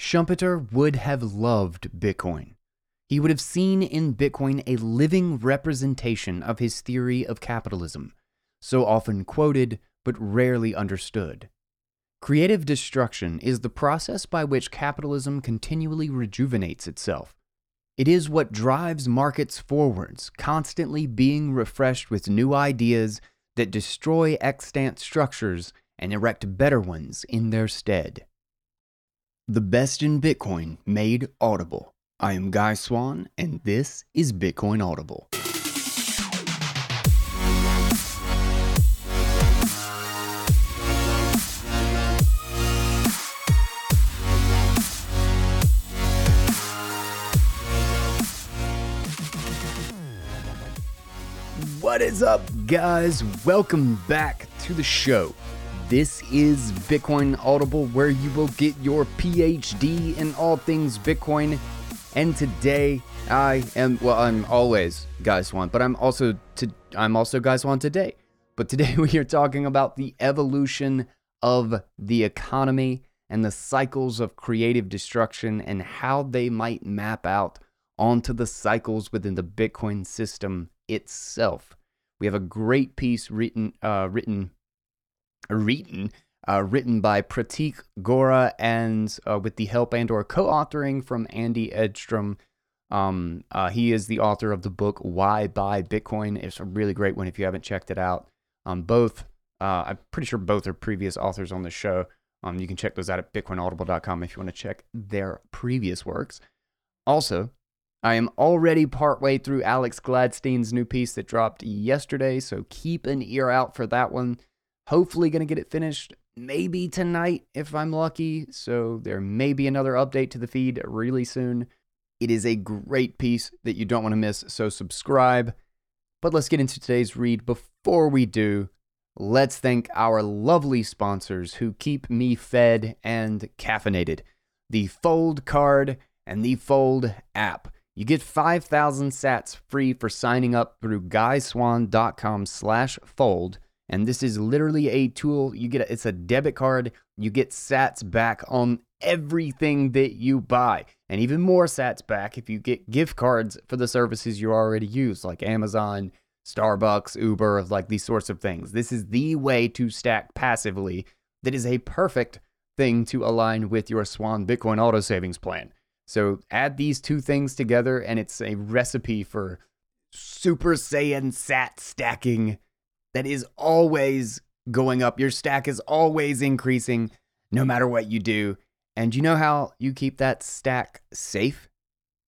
Schumpeter would have loved Bitcoin. He would have seen in Bitcoin a living representation of his theory of capitalism, so often quoted but rarely understood. Creative destruction is the process by which capitalism continually rejuvenates itself. It is what drives markets forwards, constantly being refreshed with new ideas that destroy extant structures and erect better ones in their stead. The best in Bitcoin made audible. I am Guy Swann, and this is Bitcoin Audible. What is up, guys? Welcome back to the show. This is Bitcoin Audible, where you will get your PhD in all things Bitcoin and today I am well, I'm always Guy Swann, but I'm also to I'm also Guy Swann today. But today we are talking about the evolution of the economy and the cycles of creative destruction and how they might map out onto the cycles within the Bitcoin system itself. We have a great piece written uh, written written uh, written by Prateek Goorha and uh, with the help and or co-authoring from Andy Edstrom. Um, uh, he is the author of the book Why Buy Bitcoin. It's a really great one if you haven't checked it out. Um, both, uh, I'm pretty sure both are previous authors on the show. Um, you can check those out at bitcoinaudible.com if you want to check their previous works. Also, I am already partway through Alex Gladstein's new piece that dropped yesterday, so keep an ear out for that one. Hopefully, going to get it finished maybe tonight if I'm lucky. So there may be another update to the feed really soon. It is a great piece that you don't want to miss, so subscribe. But let's get into today's read. Before we do, let's thank our lovely sponsors who keep me fed and caffeinated the Fold card and the Fold app. You get 5,000 sats free for signing up through guyswann.com slash fold and this is literally a tool you get a, it's a debit card you get sats back on everything that you buy. And even more sats back if you get gift cards for the services you already use like amazon starbucks uber like these sorts of things. This is the way to stack passively that is a perfect thing to align with your swan bitcoin auto savings plan. So add these two things together and it's a recipe for super saiyan sat stacking that is always going up. Your stack is always increasing no matter what you do. And you know how you keep that stack safe?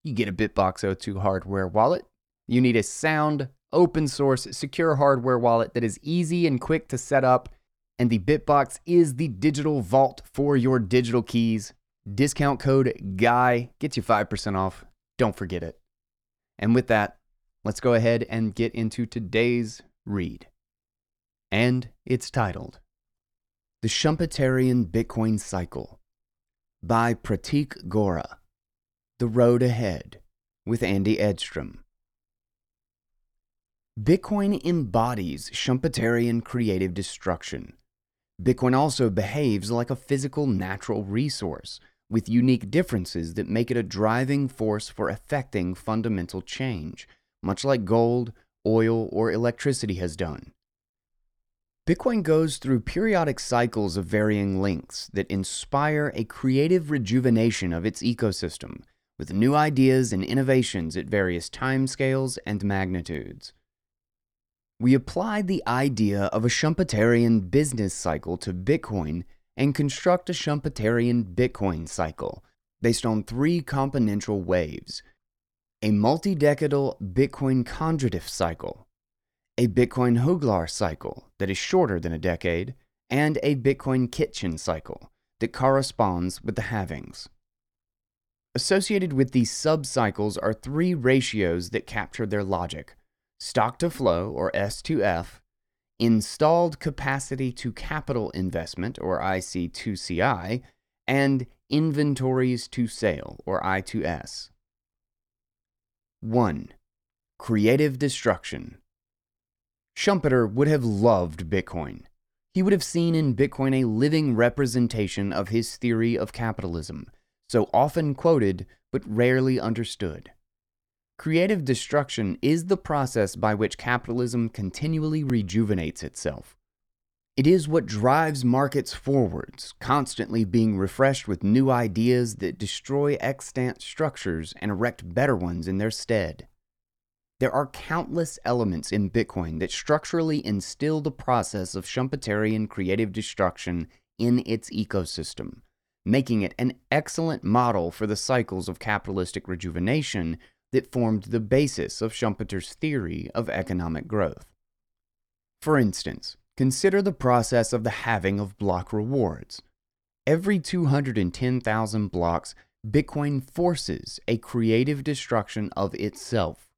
You get a BitBox02 hardware wallet. You need a sound, open source, secure hardware wallet that is easy and quick to set up. And the Bitbox is the digital vault for your digital keys. Discount code GUY gets you 5% off. Don't forget it. And with that, let's go ahead and get into today's read and it's titled The Schumpeterian Bitcoin Cycle by Prateek Goorha. The Road Ahead with Andy Edstrom. Bitcoin embodies Schumpeterian creative destruction. Bitcoin also behaves like a physical natural resource with unique differences that make it a driving force for effecting fundamental change, much like gold, oil, or electricity has done. Bitcoin goes through periodic cycles of varying lengths that inspire a creative rejuvenation of its ecosystem, with new ideas and innovations at various timescales and magnitudes. We applied the idea of a Schumpeterian business cycle to Bitcoin and construct a Schumpeterian Bitcoin cycle based on three componential waves a multi decadal Bitcoin Kondratiev cycle, a Bitcoin Juglar cycle that is shorter than a decade, and a Bitcoin Kitchin cycle that corresponds with the halvings. Associated with these subcycles are three ratios that capture their logic stock to flow, or S to F, installed capacity to capital investment, or IC2CI, and inventories to sale, or I to S. 1. Creative destruction. Schumpeter would have loved Bitcoin. He would have seen in Bitcoin a living representation of his theory of capitalism, so often quoted but rarely understood. Creative destruction is the process by which capitalism continually rejuvenates itself. It is what drives markets forwards, constantly being refreshed with new ideas that destroy extant structures and erect better ones in their stead. There are countless elements in Bitcoin that structurally instill the process of Schumpeterian creative destruction in its ecosystem, making it an excellent model for the cycles of capitalistic rejuvenation that formed the basis of Schumpeter's theory of economic growth. For instance, Consider the process of the halving of block rewards. Every 210,000 blocks, Bitcoin forces a creative destruction of itself,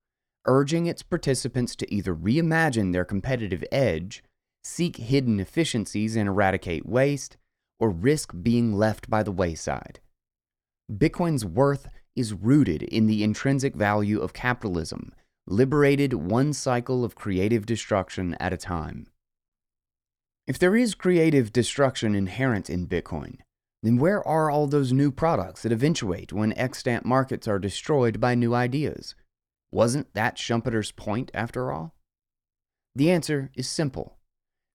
urging its participants to either reimagine their competitive edge, seek hidden efficiencies and eradicate waste, or risk being left by the wayside. Bitcoin's worth is rooted in the intrinsic value of capitalism, liberated one cycle of creative destruction at a time. If there is creative destruction inherent in Bitcoin, then where are all those new products that eventuate when extant markets are destroyed by new ideas? Wasn't that Schumpeter's point after all? The answer is simple.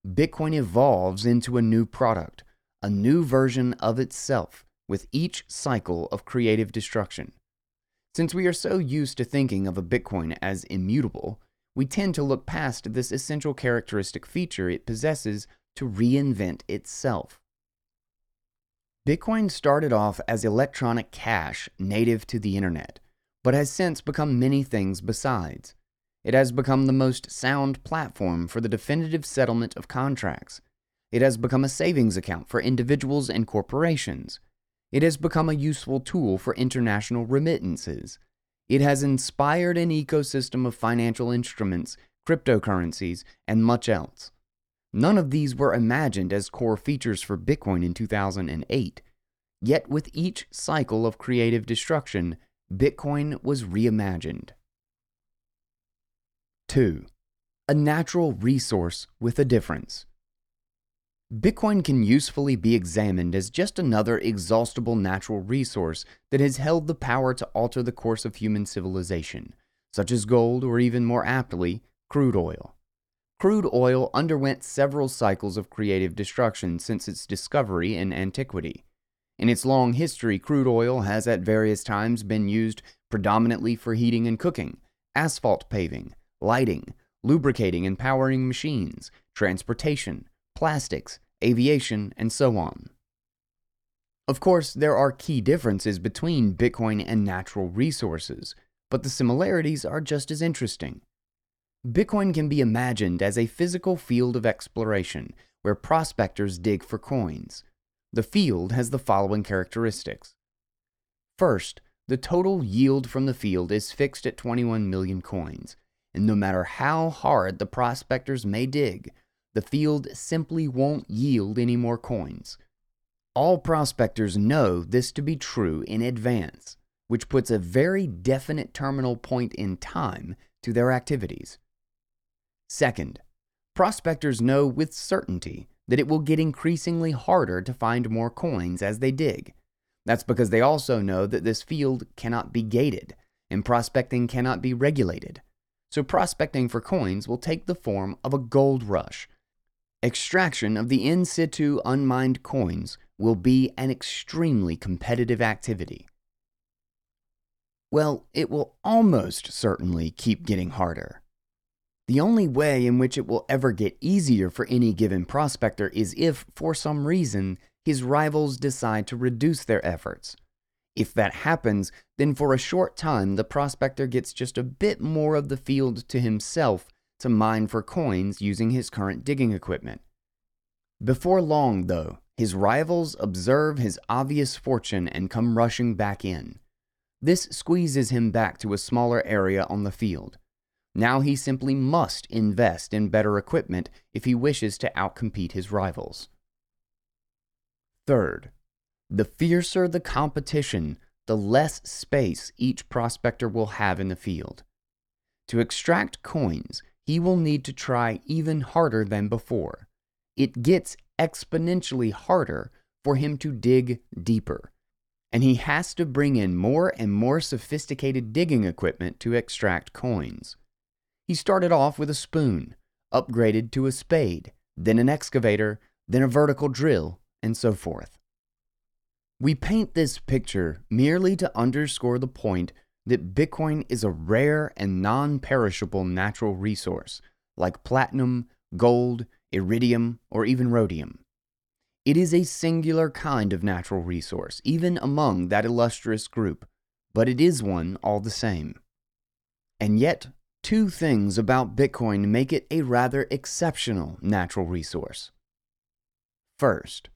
Bitcoin evolves into a new product, a new version of itself with each cycle of creative destruction. Since we are so used to thinking of a Bitcoin as immutable, we tend to look past this essential characteristic feature it possesses to reinvent itself. Bitcoin started off as electronic cash native to the internet, but has since become many things besides. It has become the most sound platform for the definitive settlement of contracts. It has become a savings account for individuals and corporations. It has become a useful tool for international remittances. It has inspired an ecosystem of financial instruments, cryptocurrencies, and much else. None of these were imagined as core features for Bitcoin in 2008. Yet, with each cycle of creative destruction, Bitcoin was reimagined. 2. A natural resource with a difference. Bitcoin can usefully be examined as just another exhaustible natural resource that has held the power to alter the course of human civilization, such as gold or even more aptly, crude oil. Crude oil underwent several cycles of creative destruction since its discovery in antiquity. In its long history, crude oil has at various times been used predominantly for heating and cooking, asphalt paving, lighting, lubricating and powering machines, transportation, plastics, aviation, and so on. Of course, there are key differences between Bitcoin and natural resources, but the similarities are just as interesting. Bitcoin can be imagined as a physical field of exploration where prospectors dig for coins. The field has the following characteristics. First, the total yield from the field is fixed at 21 million coins, and no matter how hard the prospectors may dig, the field simply won't yield any more coins. All prospectors know this to be true in advance, which puts a very definite terminal point in time to their activities. Second, prospectors know with certainty that it will get increasingly harder to find more coins as they dig. That's because they also know that this field cannot be gated and prospecting cannot be regulated. So, prospecting for coins will take the form of a gold rush. Extraction of the in situ unmined coins will be an extremely competitive activity. Well, it will almost certainly keep getting harder. The only way in which it will ever get easier for any given prospector is if, for some reason, his rivals decide to reduce their efforts. If that happens, then for a short time the prospector gets just a bit more of the field to himself to mine for coins using his current digging equipment. Before long, though, his rivals observe his obvious fortune and come rushing back in. This squeezes him back to a smaller area on the field. Now he simply must invest in better equipment if he wishes to outcompete his rivals. Third, the fiercer the competition, the less space each prospector will have in the field. To extract coins, he will need to try even harder than before. It gets exponentially harder for him to dig deeper. and he has to bring in more and more sophisticated digging equipment to extract coins. He started off with a spoon, upgraded to a spade, then an excavator, then a vertical drill, and so forth. We paint this picture merely to underscore the point that Bitcoin is a rare and non perishable natural resource, like platinum, gold, iridium, or even rhodium. It is a singular kind of natural resource, even among that illustrious group, but it is one all the same. And yet, two things about Bitcoin make it a rather exceptional natural resource. First,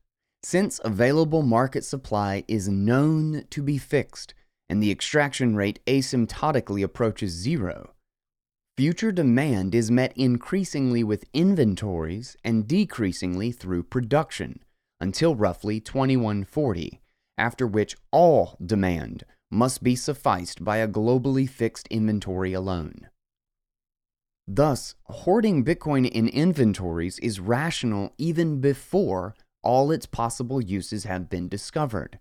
since available market supply is known to be fixed and the extraction rate asymptotically approaches zero, future demand is met increasingly with inventories and decreasingly through production until roughly 2140, after which all demand must be sufficed by a globally fixed inventory alone. Thus, hoarding Bitcoin in inventories is rational even before all its possible uses have been discovered.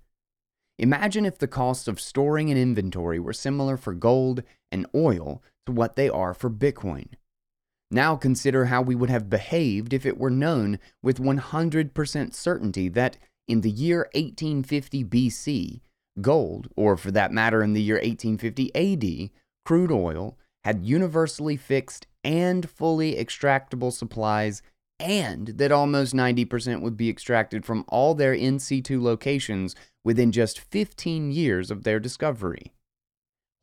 Imagine if the cost of storing an inventory were similar for gold and oil to what they are for Bitcoin. Now consider how we would have behaved if it were known with 100% certainty that in the year 1850 BC, gold, or for that matter in the year 1850 AD, crude oil, had universally fixed and fully extractable supplies, and that almost 90% would be extracted from all their in situ locations within just 15 years of their discovery.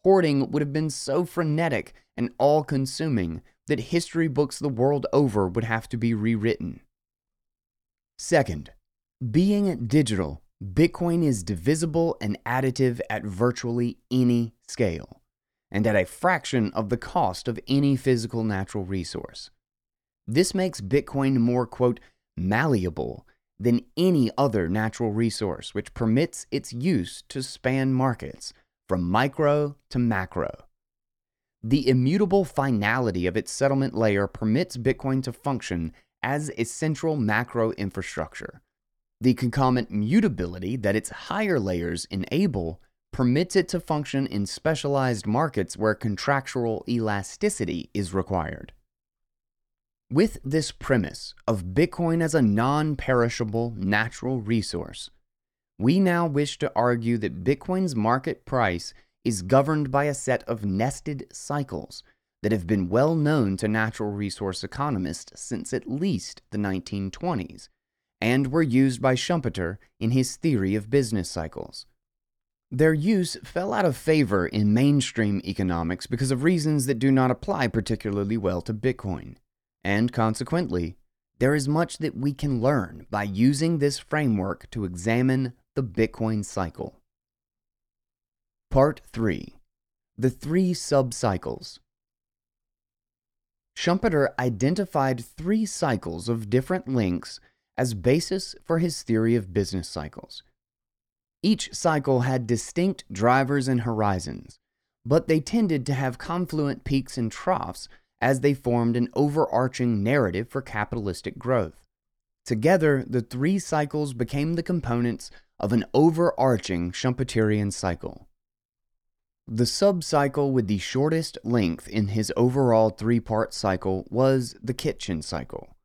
Hoarding would have been so frenetic and all consuming that history books the world over would have to be rewritten. Second, being digital, Bitcoin is divisible and additive at virtually any scale, and at a fraction of the cost of any physical natural resource. This makes Bitcoin more, quote, malleable than any other natural resource, which permits its use to span markets from micro to macro. The immutable finality of its settlement layer permits Bitcoin to function as a central macro infrastructure. The concomitant mutability that its higher layers enable permits it to function in specialized markets where contractual elasticity is required. With this premise of Bitcoin as a non perishable natural resource, we now wish to argue that Bitcoin's market price is governed by a set of nested cycles that have been well known to natural resource economists since at least the 1920s, and were used by Schumpeter in his theory of business cycles. Their use fell out of favor in mainstream economics because of reasons that do not apply particularly well to Bitcoin, and consequently, there is much that we can learn by using this framework to examine the Bitcoin cycle. Part 3 The Three Subcycles. Schumpeter identified three cycles of different lengths as basis for his theory of business cycles. Each cycle had distinct drivers and horizons, but they tended to have confluent peaks and troughs as they formed an overarching narrative for capitalistic growth. Together, the three cycles became the components of an overarching Schumpeterian cycle. The subcycle with the shortest length in his overall three part cycle was the Kitchin cycle,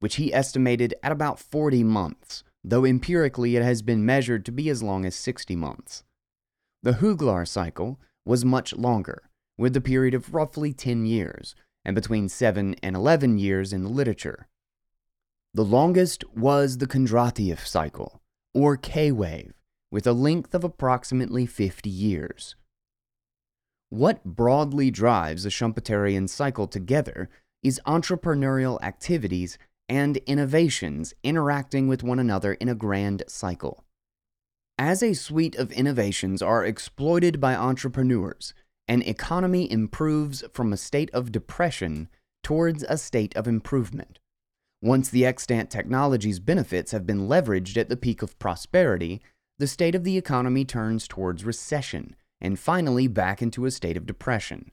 which he estimated at about 40 months, though empirically it has been measured to be as long as 60 months. The Juglar cycle was much longer, with a period of roughly 10 years, and between 7 and 11 years in the literature. The longest was the Kondratiev cycle, or K wave, with a length of approximately 50 years. What broadly drives a Schumpeterian cycle together is entrepreneurial activities and innovations interacting with one another in a grand cycle. As a suite of innovations are exploited by entrepreneurs, an economy improves from a state of depression towards a state of improvement. Once the extant technology's benefits have been leveraged at the peak of prosperity, the state of the economy turns towards recession and finally back into a state of depression.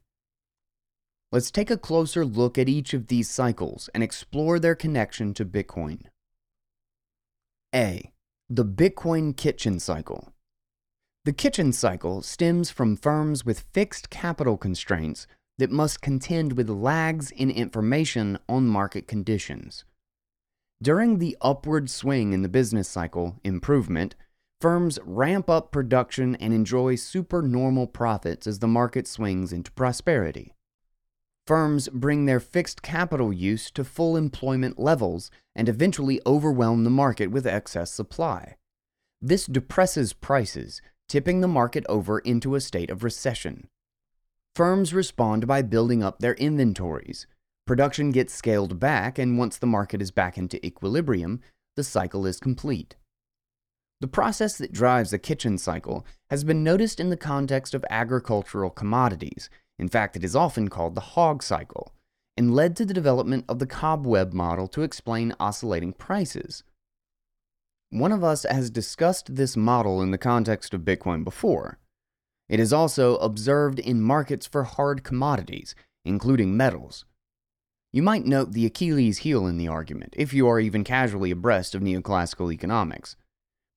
Let's take a closer look at each of these cycles and explore their connection to Bitcoin. A. The Bitcoin Kitchin Cycle. The Kitchin cycle stems from firms with fixed capital constraints that must contend with lags in information on market conditions. During the upward swing in the business cycle improvement, firms ramp up production and enjoy supernormal profits as the market swings into prosperity. Firms bring their fixed capital use to full employment levels and eventually overwhelm the market with excess supply. This depresses prices, tipping the market over into a state of recession. Firms respond by building up their inventories. Production gets scaled back, and once the market is back into equilibrium, the cycle is complete. The process that drives the Kitchin cycle has been noticed in the context of agricultural commodities. In fact, it is often called the hog cycle, and led to the development of the cobweb model to explain oscillating prices. One of us has discussed this model in the context of Bitcoin before. It is also observed in markets for hard commodities, including metals. You might note the Achilles heel in the argument, if you are even casually abreast of neoclassical economics.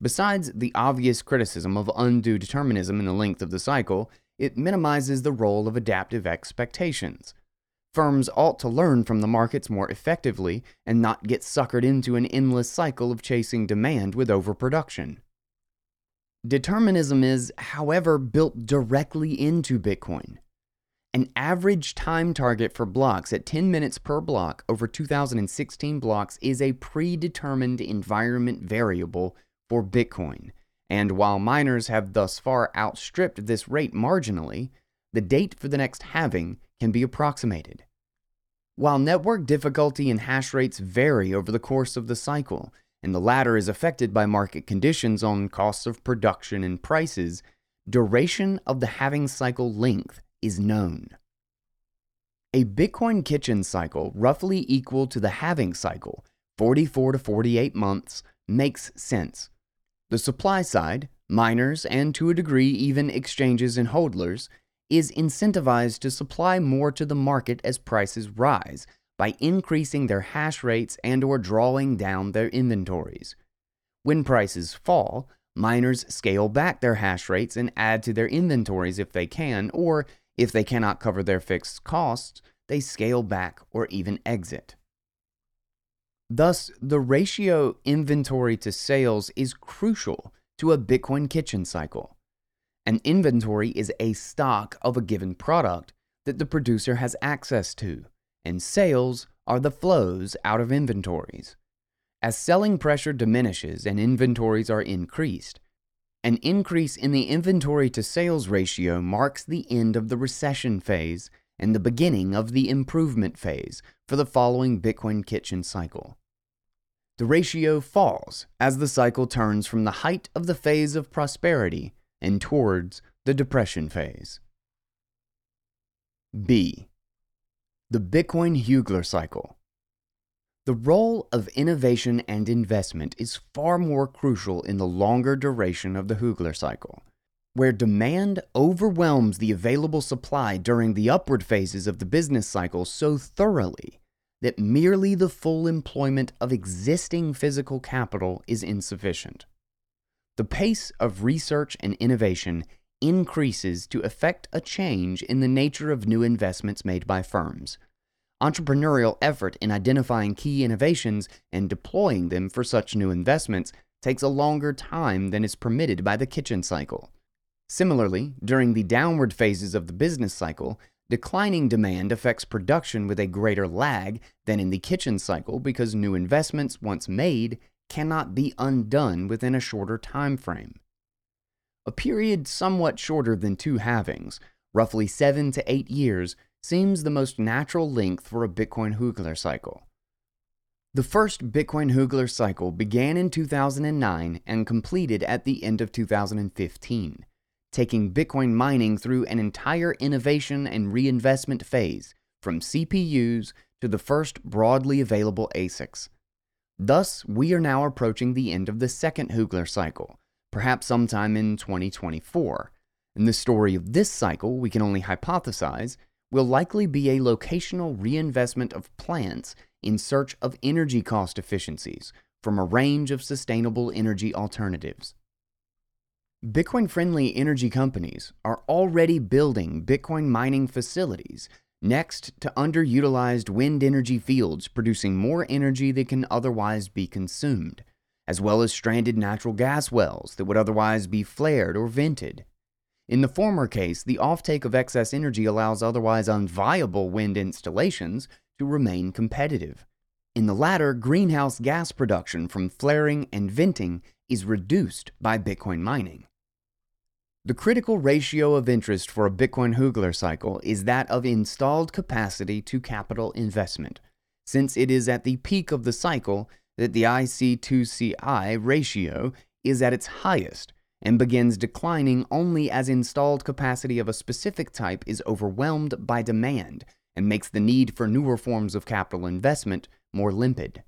Besides the obvious criticism of undue determinism in the length of the cycle, it minimizes the role of adaptive expectations. Firms ought to learn from the markets more effectively and not get suckered into an endless cycle of chasing demand with overproduction. Determinism is, however, built directly into Bitcoin. An average time target for blocks at 10 minutes per block over 2016 blocks is a predetermined environment variable for Bitcoin. And while miners have thus far outstripped this rate marginally, the date for the next halving can be approximated. While network difficulty and hash rates vary over the course of the cycle, and the latter is affected by market conditions on costs of production and prices, duration of the halving cycle length is known. A Bitcoin Kitchin cycle roughly equal to the halving cycle, 44 to 48 months, makes sense. The supply side, miners, and to a degree even exchanges and hodlers, is incentivized to supply more to the market as prices rise by increasing their hash rates and or drawing down their inventories. When prices fall, miners scale back their hash rates and add to their inventories if they can, or if they cannot cover their fixed costs, they scale back or even exit. Thus, the ratio inventory to sales is crucial to a Bitcoin Kitchin cycle. An inventory is a stock of a given product that the producer has access to, and sales are the flows out of inventories. As selling pressure diminishes and inventories are increased, an increase in the inventory to sales ratio marks the end of the recession phase and the beginning of the improvement phase for the following Bitcoin Kitchin cycle. The ratio falls as the cycle turns from the height of the phase of prosperity and towards the depression phase. B. The Bitcoin Juglar Cycle. The role of innovation and investment is far more crucial in the longer duration of the Juglar cycle, where demand overwhelms the available supply during the upward phases of the business cycle so thoroughly that merely the full employment of existing physical capital is insufficient. The pace of research and innovation increases to effect a change in the nature of new investments made by firms. Entrepreneurial effort in identifying key innovations and deploying them for such new investments takes a longer time than is permitted by the Kitchin cycle. Similarly, during the downward phases of the business cycle, declining demand affects production with a greater lag than in the Kitchin cycle because new investments, once made, cannot be undone within a shorter time frame. A period somewhat shorter than two halvings, roughly 7 to 8 years, seems the most natural length for a Bitcoin Juglar cycle. The first Bitcoin Juglar cycle began in 2009 and completed at the end of 2015, taking Bitcoin mining through an entire innovation and reinvestment phase from CPUs to the first broadly available ASICs. Thus, we are now approaching the end of the second Juglar cycle, perhaps sometime in 2024. And the story of this cycle, we can only hypothesize, will likely be a locational reinvestment of plants in search of energy cost efficiencies from a range of sustainable energy alternatives. Bitcoin friendly energy companies are already building Bitcoin mining facilities next to underutilized wind energy fields producing more energy than can otherwise be consumed, as well as stranded natural gas wells that would otherwise be flared or vented. In the former case, the offtake of excess energy allows otherwise unviable wind installations to remain competitive. In the latter, greenhouse gas production from flaring and venting is reduced by Bitcoin mining. The critical ratio of interest for a Bitcoin Juglar cycle is that of installed capacity to capital investment, since it is at the peak of the cycle that the IC2CI ratio is at its highest and begins declining only as installed capacity of a specific type is overwhelmed by demand and makes the need for newer forms of capital investment more limpid.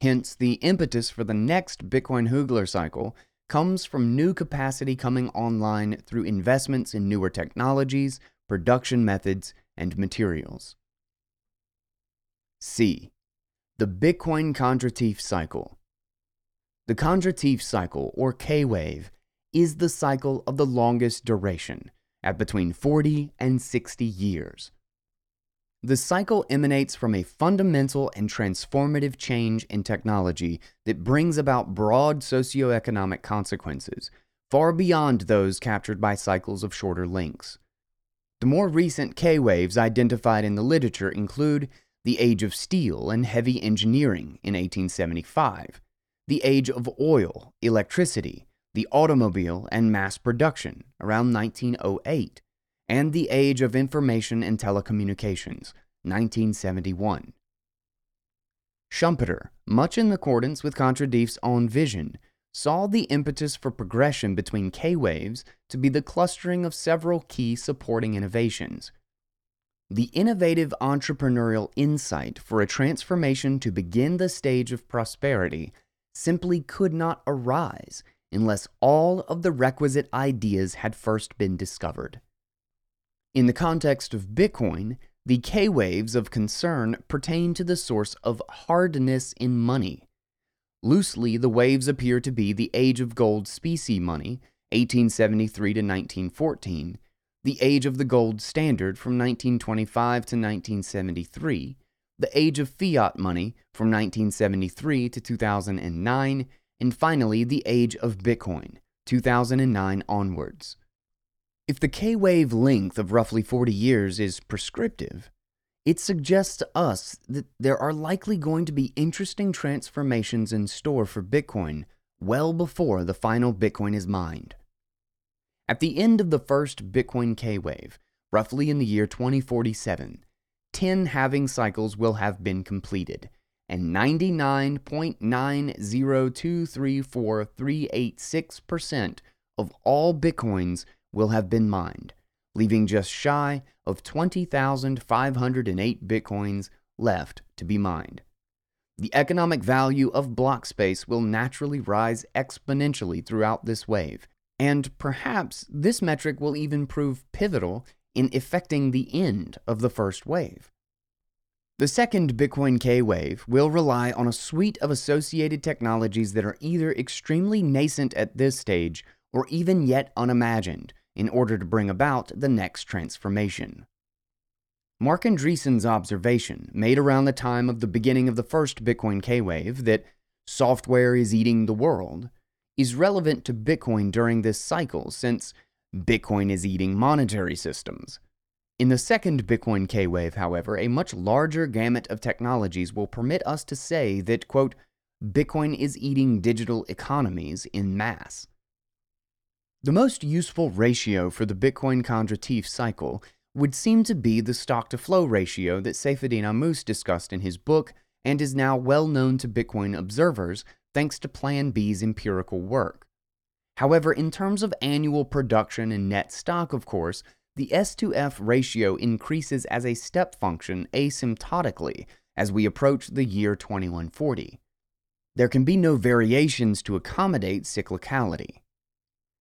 Hence, the impetus for the next Bitcoin Juglar cycle comes from new capacity coming online through investments in newer technologies, production methods, and materials. C. The Bitcoin Kondratiev Cycle. The Kondratiev cycle, or K wave, is the cycle of the longest duration, at between 40 and 60 years. The cycle emanates from a fundamental and transformative change in technology that brings about broad socioeconomic consequences, far beyond those captured by cycles of shorter links. The more recent K waves identified in the literature include the age of steel and heavy engineering in 1875, the age of oil, electricity, the automobile, and mass production around 1908, and the Age of Information and Telecommunications, 1971. Schumpeter, much in accordance with Kondratiev's own vision, saw the impetus for progression between K waves to be the clustering of several key supporting innovations. The innovative entrepreneurial insight for a transformation to begin the stage of prosperity simply could not arise unless all of the requisite ideas had first been discovered. In the context of Bitcoin, the K waves of concern pertain to the source of hardness in money. Loosely, the waves appear to be the age of gold specie money, 1873 to 1914, the age of the gold standard from 1925 to 1973, the age of fiat money from 1973 to 2009, and finally the age of Bitcoin, 2009 onwards. If the K wave length of roughly 40 years is prescriptive, it suggests to us that there are likely going to be interesting transformations in store for Bitcoin well before the final Bitcoin is mined. At the end of the first Bitcoin K wave, roughly in the year 2047, 10 halving cycles will have been completed, and 99.902343886% of all Bitcoins will have been mined, leaving just shy of 20,508 bitcoins left to be mined. The economic value of block space will naturally rise exponentially throughout this wave, and perhaps this metric will even prove pivotal in effecting the end of the first wave. The second Bitcoin K wave will rely on a suite of associated technologies that are either extremely nascent at this stage or even yet unimagined, in order to bring about the next transformation. Marc Andreessen's observation, made around the time of the beginning of the first Bitcoin K wave, that software is eating the world, is relevant to Bitcoin during this cycle since Bitcoin is eating monetary systems. In the second Bitcoin K wave, however, a much larger gamut of technologies will permit us to say that, quote, Bitcoin is eating digital economies in mass. The most useful ratio for the Bitcoin Kondratiev cycle would seem to be the stock to flow ratio that Saifedean Ammous discussed in his book and is now well known to Bitcoin observers thanks to Plan B's empirical work. However, in terms of annual production and net stock, of course, the S2F ratio increases as a step function asymptotically as we approach the year 2140. There can be no variations to accommodate cyclicality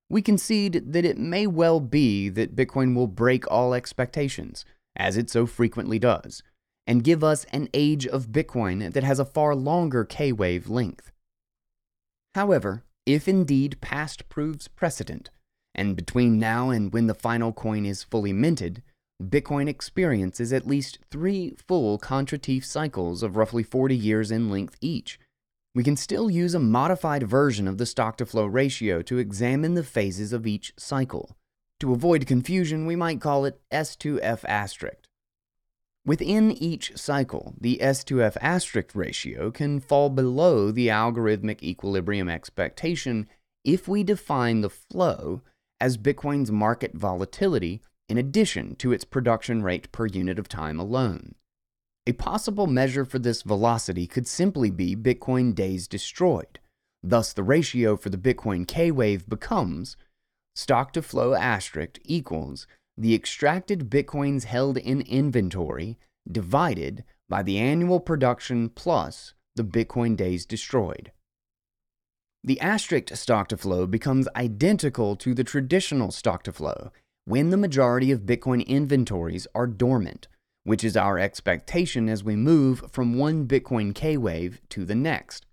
we concede that it may well be that Bitcoin will break all expectations, as it so frequently does, and give us an age of Bitcoin that has a far longer K wave length. However, if indeed past proves precedent, and between now and when the final coin is fully minted, Bitcoin experiences at least three full Kondratiev cycles of roughly 40 years in length each. We can still use a modified version of the stock to flow ratio to examine the phases of each cycle. To avoid confusion, we might call it S2F asterisk. Within each cycle, the S2F asterisk ratio can fall below the algorithmic equilibrium expectation if we define the flow as Bitcoin's market volatility in addition to its production rate per unit of time alone. A possible measure for this velocity could simply be Bitcoin days destroyed. Thus, the ratio for the Bitcoin K wave becomes stock to flow asterisk equals the extracted Bitcoins held in inventory divided by the annual production plus the Bitcoin days destroyed. The asterisk stock to flow becomes identical to the traditional stock to flow when the majority of Bitcoin inventories are dormant, which is our expectation as we move from one Bitcoin K wave to the next.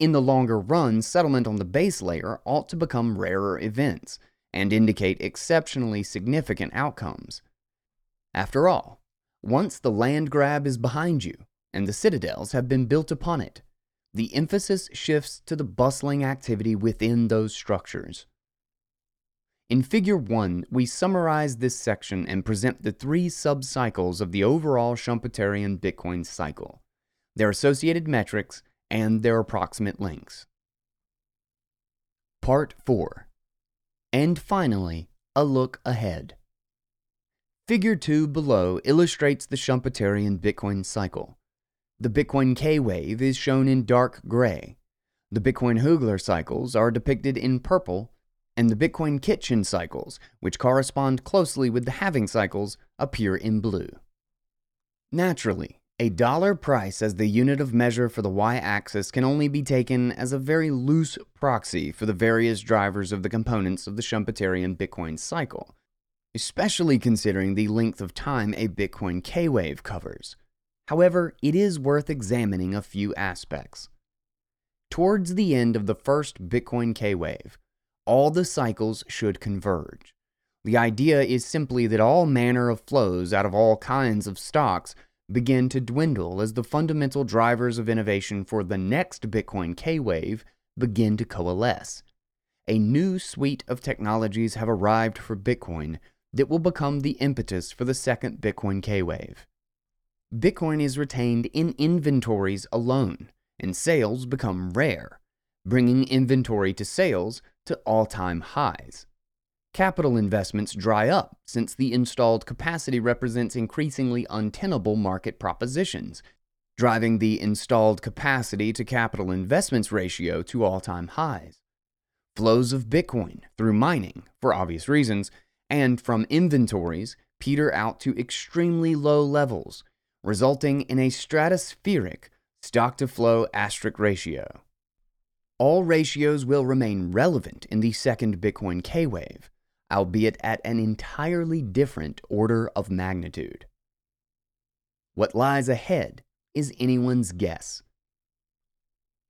In the longer run, settlement on the base layer ought to become rarer events and indicate exceptionally significant outcomes. After all, once the land grab is behind you and the citadels have been built upon it, the emphasis shifts to the bustling activity within those structures. In Figure 1, we summarize this section and present the three sub-cycles of the overall Schumpeterian Bitcoin cycle, their associated metrics, and their approximate lengths. Part 4 And finally, a look ahead. Figure 2 below illustrates the Schumpeterian Bitcoin cycle. The Bitcoin K wave is shown in dark gray. The Bitcoin Juglar cycles are depicted in purple and the Bitcoin Kitchin cycles, which correspond closely with the halving cycles, appear in blue. Naturally, a dollar price as the unit of measure for the y-axis can only be taken as a very loose proxy for the various drivers of the components of the Schumpeterian Bitcoin cycle, especially considering the length of time a Bitcoin K-wave covers. However, it is worth examining a few aspects. Towards the end of the first Bitcoin K-wave, all the cycles should converge. The idea is simply that all manner of flows out of all kinds of stocks begin to dwindle as the fundamental drivers of innovation for the next Bitcoin K wave begin to coalesce. A new suite of technologies have arrived for Bitcoin that will become the impetus for the second Bitcoin K wave. Bitcoin is retained in inventories alone, and sales become rare, bringing inventory to sales to all time highs. Capital investments dry up since the installed capacity represents increasingly untenable market propositions, driving the installed capacity to capital investments ratio to all time highs. Flows of Bitcoin through mining, for obvious reasons, and from inventories peter out to extremely low levels, resulting in a stratospheric stock to flow asterisk ratio. All ratios will remain relevant in the second Bitcoin K wave, albeit at an entirely different order of magnitude. What lies ahead is anyone's guess.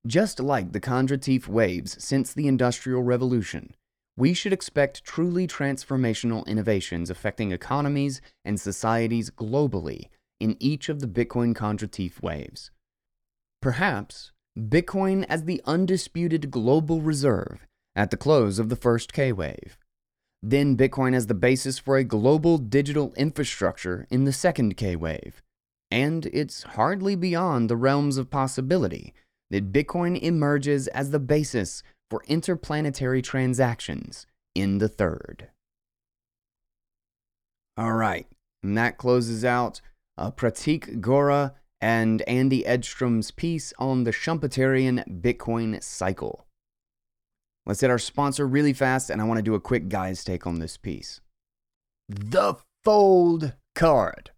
Just like the Kondratiev waves since the Industrial Revolution, we should expect truly transformational innovations affecting economies and societies globally in each of the Bitcoin Kondratiev waves. Perhaps Bitcoin as the undisputed global reserve at the close of the first K wave. Then Bitcoin as the basis for a global digital infrastructure in the second K wave. And it's hardly beyond the realms of possibility that Bitcoin emerges as the basis for interplanetary transactions in the third. All right, and that closes out uh, Prateek Goorha and Andy Edstrom's piece on the Schumpeterian Bitcoin cycle. Let's hit our sponsor really fast, and I want to do a quick guy's take on this piece. The Fold Card.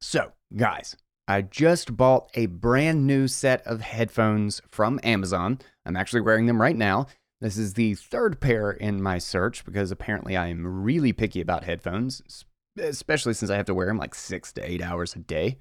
So, guys, I just bought a brand new set of headphones from Amazon. I'm actually wearing them right now. This is the third pair in my search because apparently I am really picky about headphones, especially since I have to wear them like six to eight hours a day.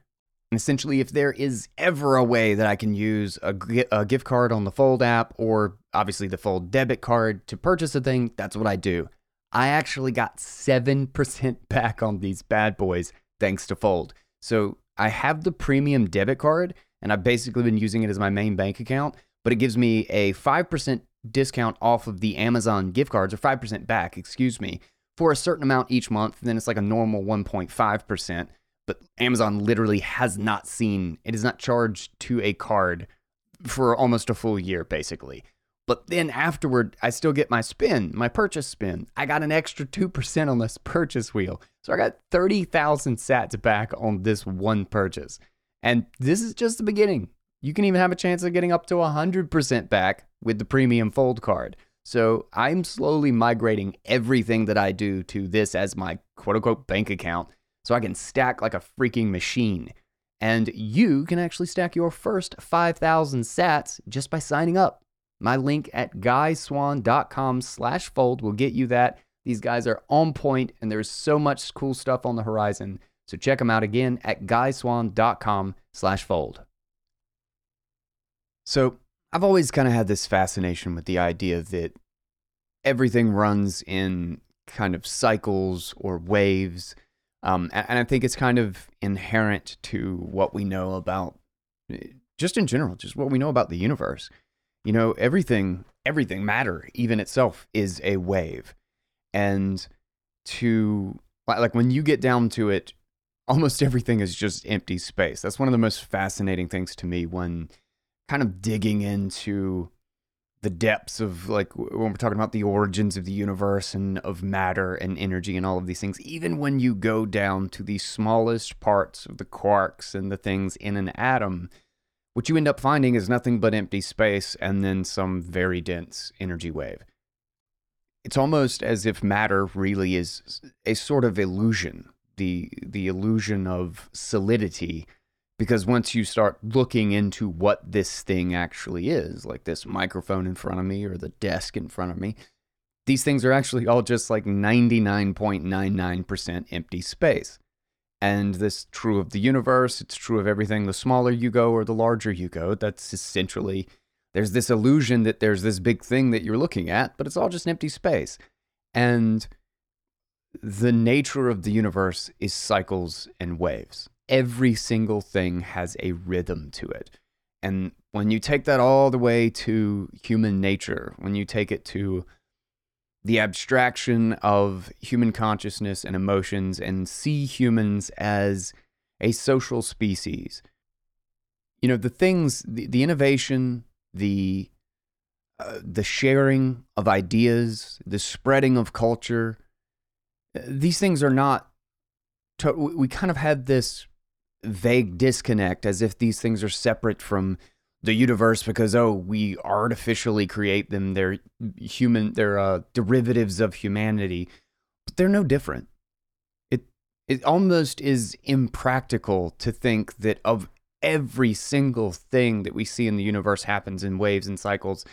And essentially, if there is ever a way that I can use a, a gift card on the Fold app or obviously the Fold debit card to purchase a thing, that's what I do. I actually got 7% back on these bad boys thanks to Fold. So I have the premium debit card and I've basically been using it as my main bank account, but it gives me a 5% discount off of the Amazon gift cards, or 5% back, excuse me, for a certain amount each month. Then it's like a normal 1.5%. But Amazon literally has not seen, it is not charged to a card for almost a full year, basically. But then afterward, I still get my spin, my purchase spin. I got an extra 2% on this purchase wheel. So I got 30,000 sats back on this one purchase. And this is just the beginning. You can even have a chance of getting up to 100% back with the premium fold card. So I'm slowly migrating everything that I do to this as my quote unquote bank account so I can stack like a freaking machine. And you can actually stack your first 5,000 sats just by signing up. My link at guyswann.com slash fold will get you that. These guys are on point and there's so much cool stuff on the horizon. So check them out again at guyswann.com slash fold. So I've always kind of had this fascination with the idea that everything runs in kind of cycles or waves. Um, and I think it's kind of inherent to what we know about, just in general, just what we know about the universe. You know, everything, everything, matter, even itself, is a wave. And to, like, when you get down to it, almost everything is just empty space. That's one of the most fascinating things to me when kind of digging into the depths of like when we're talking about the origins of the universe and of matter and energy and all of these things even when you go down to the smallest parts of the quarks and the things in an atom what you end up finding is nothing but empty space and then some very dense energy wave. It's almost as if matter really is a sort of illusion, the the illusion of solidity because once you start looking into what this thing actually is, like this microphone in front of me or the desk in front of me, these things are actually all just like 99.99% empty space. And this true of the universe, it's true of everything. The smaller you go or the larger you go, that's essentially there's this illusion that there's this big thing that you're looking at, but it's all just empty space. And the nature of the universe is cycles and waves. Every single thing has a rhythm to it. And when you take that all the way to human nature, when you take it to the abstraction of human consciousness and emotions and see humans as a social species. You know, the things, the, the innovation, the uh, the sharing of ideas, the spreading of culture, uh, these things are not. To, we kind of have this vague disconnect as if these things are separate from the universe because oh we artificially create them. They're human they're uh, derivatives of humanity. But they're no different. It it almost is impractical to think that of every single thing that we see in the universe happens in waves and cycles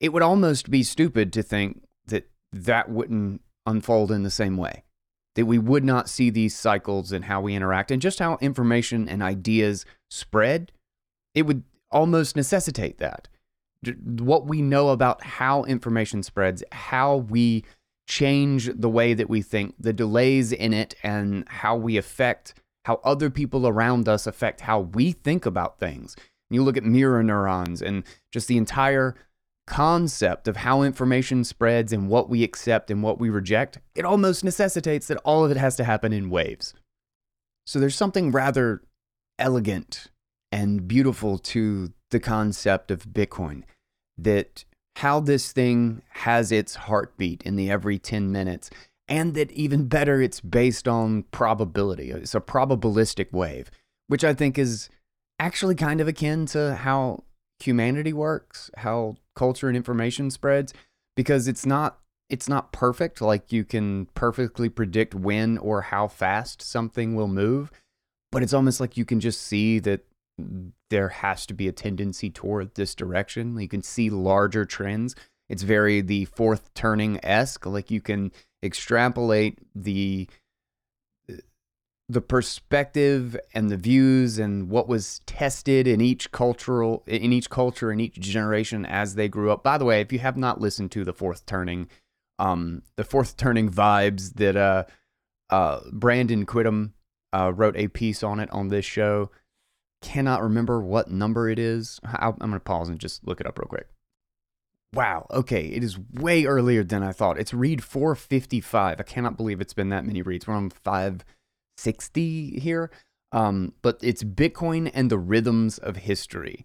it would almost be stupid to think that that wouldn't unfold in the same way that we would not see these cycles and how we interact and just how information and ideas spread it would almost necessitate that. What we know about how information spreads, how we change the way that we think, the delays in it, and how we affect how other people around us affect how we think about things. You look at mirror neurons and just the entire concept of how information spreads and what we accept and what we reject, it almost necessitates that all of it has to happen in waves. So there's something rather elegant and beautiful to the concept of Bitcoin that how this thing has its heartbeat in the every 10 minutes and that even better it's based on probability it's a probabilistic wave which i think is actually kind of akin to how humanity works how culture and information spreads because it's not it's not perfect like you can perfectly predict when or how fast something will move but it's almost like you can just see that there has to be a tendency toward this direction. You can see larger trends. It's very the fourth turning esque. Like you can extrapolate the the perspective and the views and what was tested in each cultural in each culture in each generation as they grew up. By the way, if you have not listened to the fourth turning, um, the fourth turning vibes that uh, uh, Brandon Quittem uh, wrote a piece on it on this show. Cannot remember what number it is. I'm going to pause and just look it up real quick. Wow. Okay. It is way earlier than I thought. It's read 455. I cannot believe it's been that many reads. We're on 560 here. Um, but it's Bitcoin and the rhythms of history.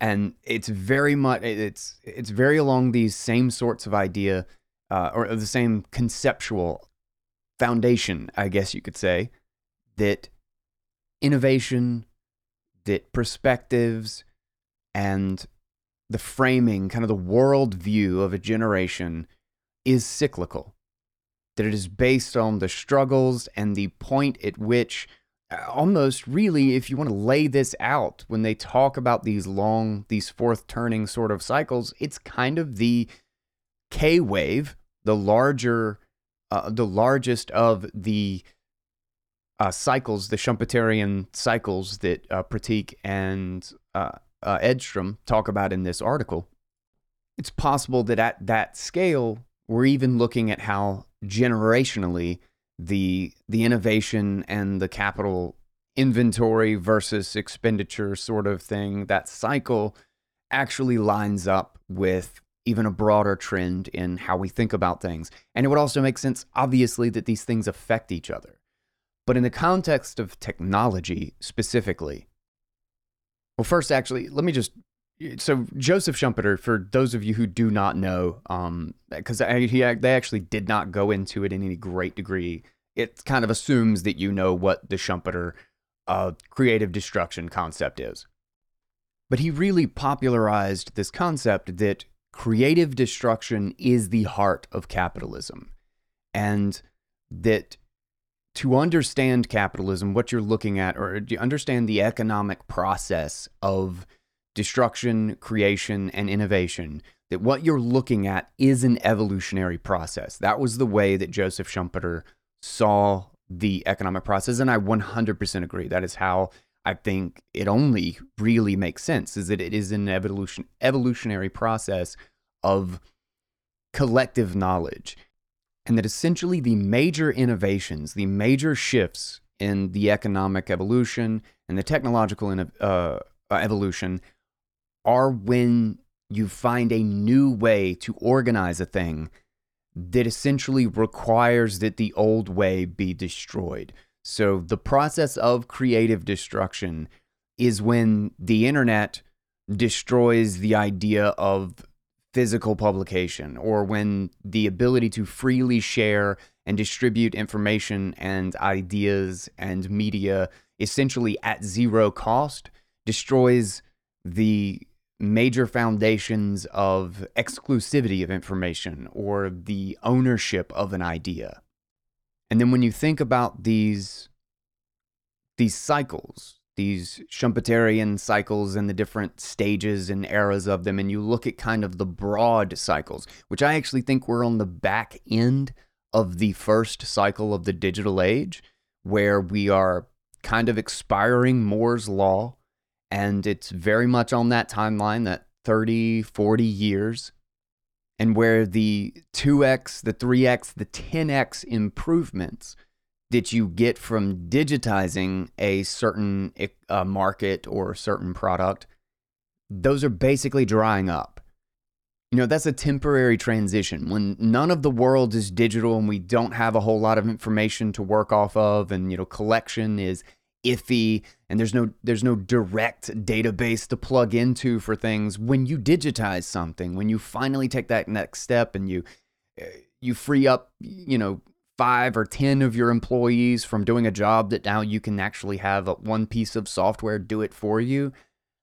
And it's very much it's it's very along these same sorts of idea uh, or the same conceptual foundation, I guess you could say, that innovation, that perspectives, and the framing, kind of the world view of a generation is cyclical. That it is based on the struggles and the point at which, uh, almost really, if you want to lay this out, when they talk about these long, these fourth turning sort of cycles, it's kind of the K wave, the larger, uh, the largest of the uh, cycles, the Schumpeterian cycles that uh, Prateek and uh, uh, Edstrom talk about in this article, it's possible that at that scale, we're even looking at how generationally the the innovation and the capital inventory versus expenditure sort of thing, that cycle actually lines up with even a broader trend in how we think about things. And it would also make sense, obviously, that these things affect each other. But in the context of technology specifically, well, first, actually, let me just. So Joseph Schumpeter, for those of you who do not know, because um, he they actually did not go into it in any great degree. It kind of assumes that you know what the Schumpeter uh, creative destruction concept is. But he really popularized this concept that creative destruction is the heart of capitalism, and that to understand capitalism, what you're looking at, or you understand the economic process of destruction, creation, and innovation, that what you're looking at is an evolutionary process. That was the way that Joseph Schumpeter saw the economic process. And I 100% agree. That is how I think it only really makes sense, is that it is an evolution, evolutionary process of collective knowledge and that essentially the major innovations, the major shifts in the economic evolution and the technological uh, evolution are when you find a new way to organize a thing that essentially requires that the old way be destroyed. So the process of creative destruction is when the internet destroys the idea of physical publication or when the ability to freely share and distribute information and ideas and media essentially at zero cost destroys the major foundations of exclusivity of information or the ownership of an idea. And then when you think about these these cycles, these Schumpeterian cycles and the different stages and eras of them, and you look at kind of the broad cycles, which I actually think we're on the back end of the first cycle of the digital age, where we are kind of expiring Moore's Law. And it's very much on that timeline, that 30, 40 years, and where the 2x, the 3x, the 10x improvements that you get from digitizing a certain uh, market or a certain product, those are basically drying up. You know, that's a temporary transition. When none of the world is digital and we don't have a whole lot of information to work off of, and, you know, collection is iffy and there's no there's no direct database to plug into for things when you digitize something when you finally take that next step and you you free up you know five or 10 of your employees from doing a job that now you can actually have one piece of software do it for you.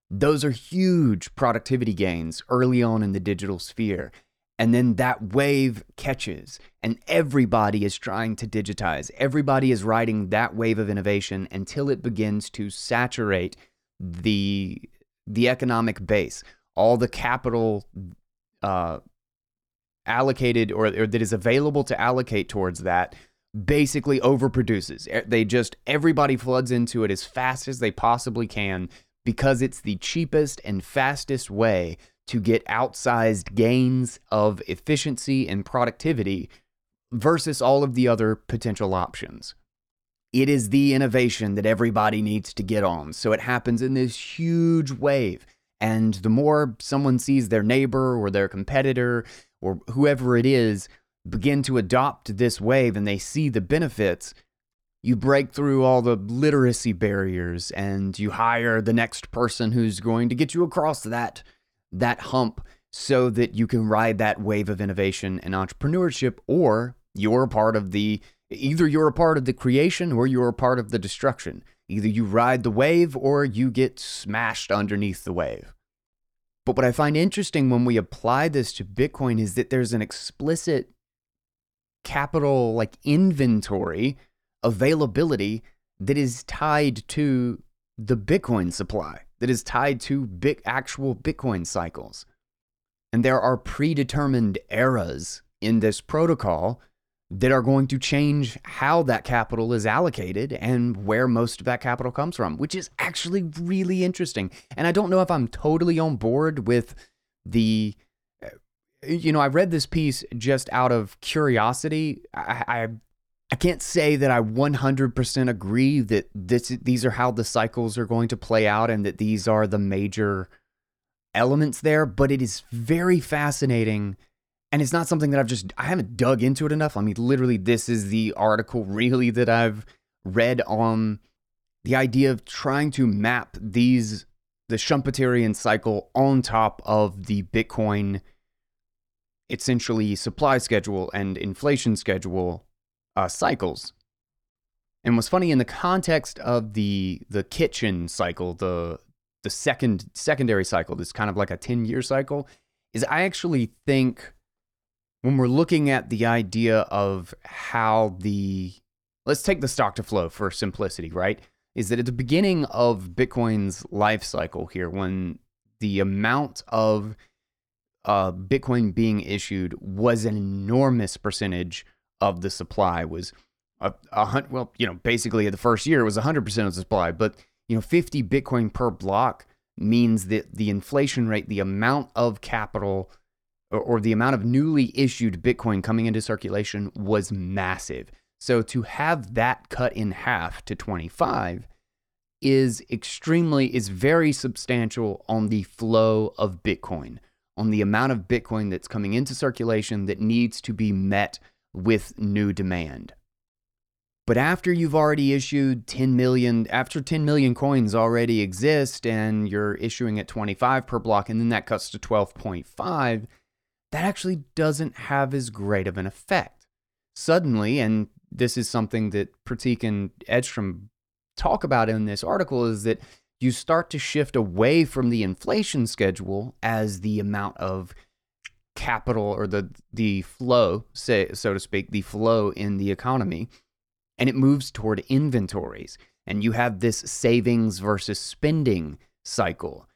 Those are huge productivity gains early on in the digital sphere. And then that wave catches, and everybody is trying to digitize. Everybody is riding that wave of innovation until it begins to saturate the, the economic base. All the capital uh, allocated or, or that is available to allocate towards that basically overproduces. They just, everybody floods into it as fast as they possibly can because it's the cheapest and fastest way to get outsized gains of efficiency and productivity versus all of the other potential options. It is the innovation that everybody needs to get on. So it happens in this huge wave. And the more someone sees their neighbor or their competitor or whoever it is begin to adopt this wave and they see the benefits, you break through all the literacy barriers and you hire the next person who's going to get you across that that hump so that you can ride that wave of innovation and entrepreneurship or you're a part of the either you're a part of the creation or you're a part of the destruction. Either you ride the wave or you get smashed underneath the wave. But what I find interesting when we apply this to Bitcoin is that there's an explicit capital like inventory availability that is tied to the Bitcoin supply, that is tied to actual Bitcoin cycles. And there are predetermined eras in this protocol that are going to change how that capital is allocated and where most of that capital comes from, which is actually really interesting. And I don't know if I'm totally on board with the uh, you know, I read this piece just out of curiosity. I, I, I can't say that I 100% agree that this these are how the cycles are going to play out and that these are the major elements there, but it is very fascinating and it's not something that I've just I haven't dug into it enough. I mean, literally this is the article really that I've read on the idea of trying to map these the Schumpeterian cycle on top of the Bitcoin essentially supply schedule and inflation schedule uh, cycles. And what's funny in the context of the the Kitchin cycle, the the second secondary cycle, this kind of like a 10 year cycle, is I actually think when we're looking at the idea of how the let's take the stock to flow for simplicity, right? Is that at the beginning of Bitcoin's life cycle here, when the amount of uh, Bitcoin being issued was an enormous percentage of the supply. Was a, a hundred, well, you know, basically the first year it was 100% of the supply, but you know, 50 Bitcoin per block means that the inflation rate, the amount of capital or, or the amount of newly issued Bitcoin coming into circulation was massive. So to have that cut in half to 25 is extremely is very substantial on the flow of Bitcoin on the amount of Bitcoin that's coming into circulation that needs to be met with new demand. But after you've already issued 10 million, after 10 million coins already exist and you're issuing at 25 per block and then that cuts to 12.5, that actually doesn't have as great of an effect. Suddenly, and this is something that Prateek and Edstrom talk about in this article, is that you start to shift away from the inflation schedule as the amount of capital or the the flow, say so to speak, the flow in the economy, and it moves toward inventories. And you have this savings versus spending cycle.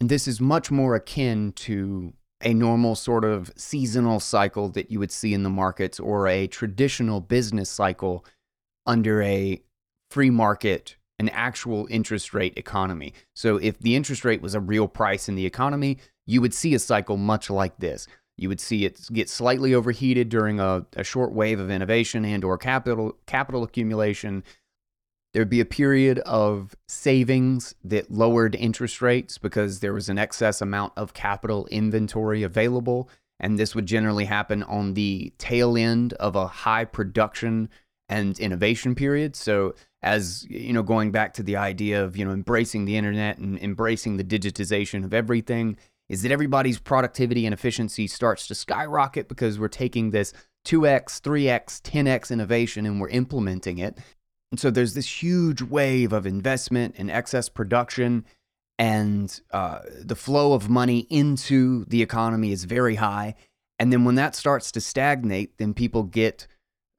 And this is much more akin to a normal sort of seasonal cycle that you would see in the markets or a traditional business cycle under a free market an actual interest rate economy. So if the interest rate was a real price in the economy, you would see a cycle much like this. You would see it get slightly overheated during a, a short wave of innovation and or capital capital accumulation. There'd be a period of savings that lowered interest rates because there was an excess amount of capital inventory available. And this would generally happen on the tail end of a high production and innovation period. So as you know going back to the idea of you know embracing the internet and embracing the digitization of everything is that everybody's productivity and efficiency starts to skyrocket because we're taking this 2x 3x 10x innovation and we're implementing it. And so there's this huge wave of investment and excess production and uh, the flow of money into the economy is very high. And then when that starts to stagnate then people get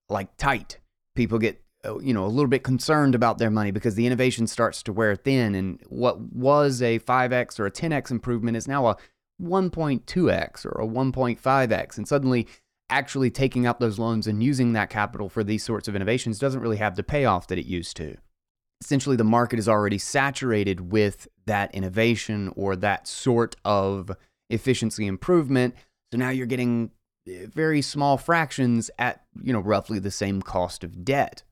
like tight. People get you know a little bit concerned about their money because the innovation starts to wear thin and what was a 5x or a 10x improvement is now a 1.2x or a 1.5x and suddenly actually taking out those loans and using that capital for these sorts of innovations doesn't really have the payoff that it used to. Essentially, the market is already saturated with that innovation or that sort of efficiency improvement. So now you're getting eh, very small fractions at, you know, roughly the same cost of debt.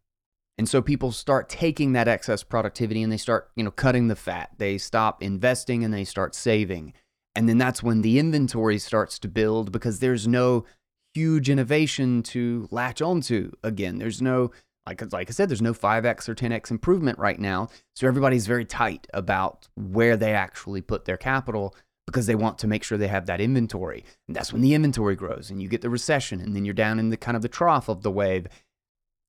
And so people start taking that excess productivity and they start, you know, cutting the fat. They stop investing and they start saving. And then that's when the inventory starts to build because there's no huge innovation to latch onto again. There's no like like I said, there's no 5x or 10x improvement right now. So everybody's very tight about where they actually put their capital because they want to make sure they have that inventory. And that's when the inventory grows and you get the recession and then you're down in the kind of the trough of the wave.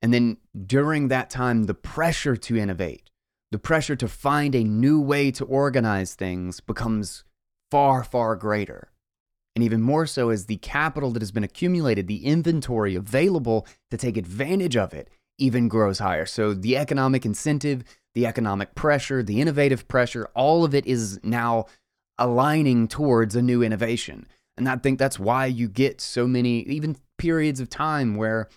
And then during that time, the pressure to innovate, the pressure to find a new way to organize things becomes far, far greater. And even more so as the capital that has been accumulated, the inventory available to take advantage of it, even grows higher. So the economic incentive, the economic pressure, the innovative pressure, all of it is now aligning towards a new innovation. And I think that's why you get so many, even periods of time where,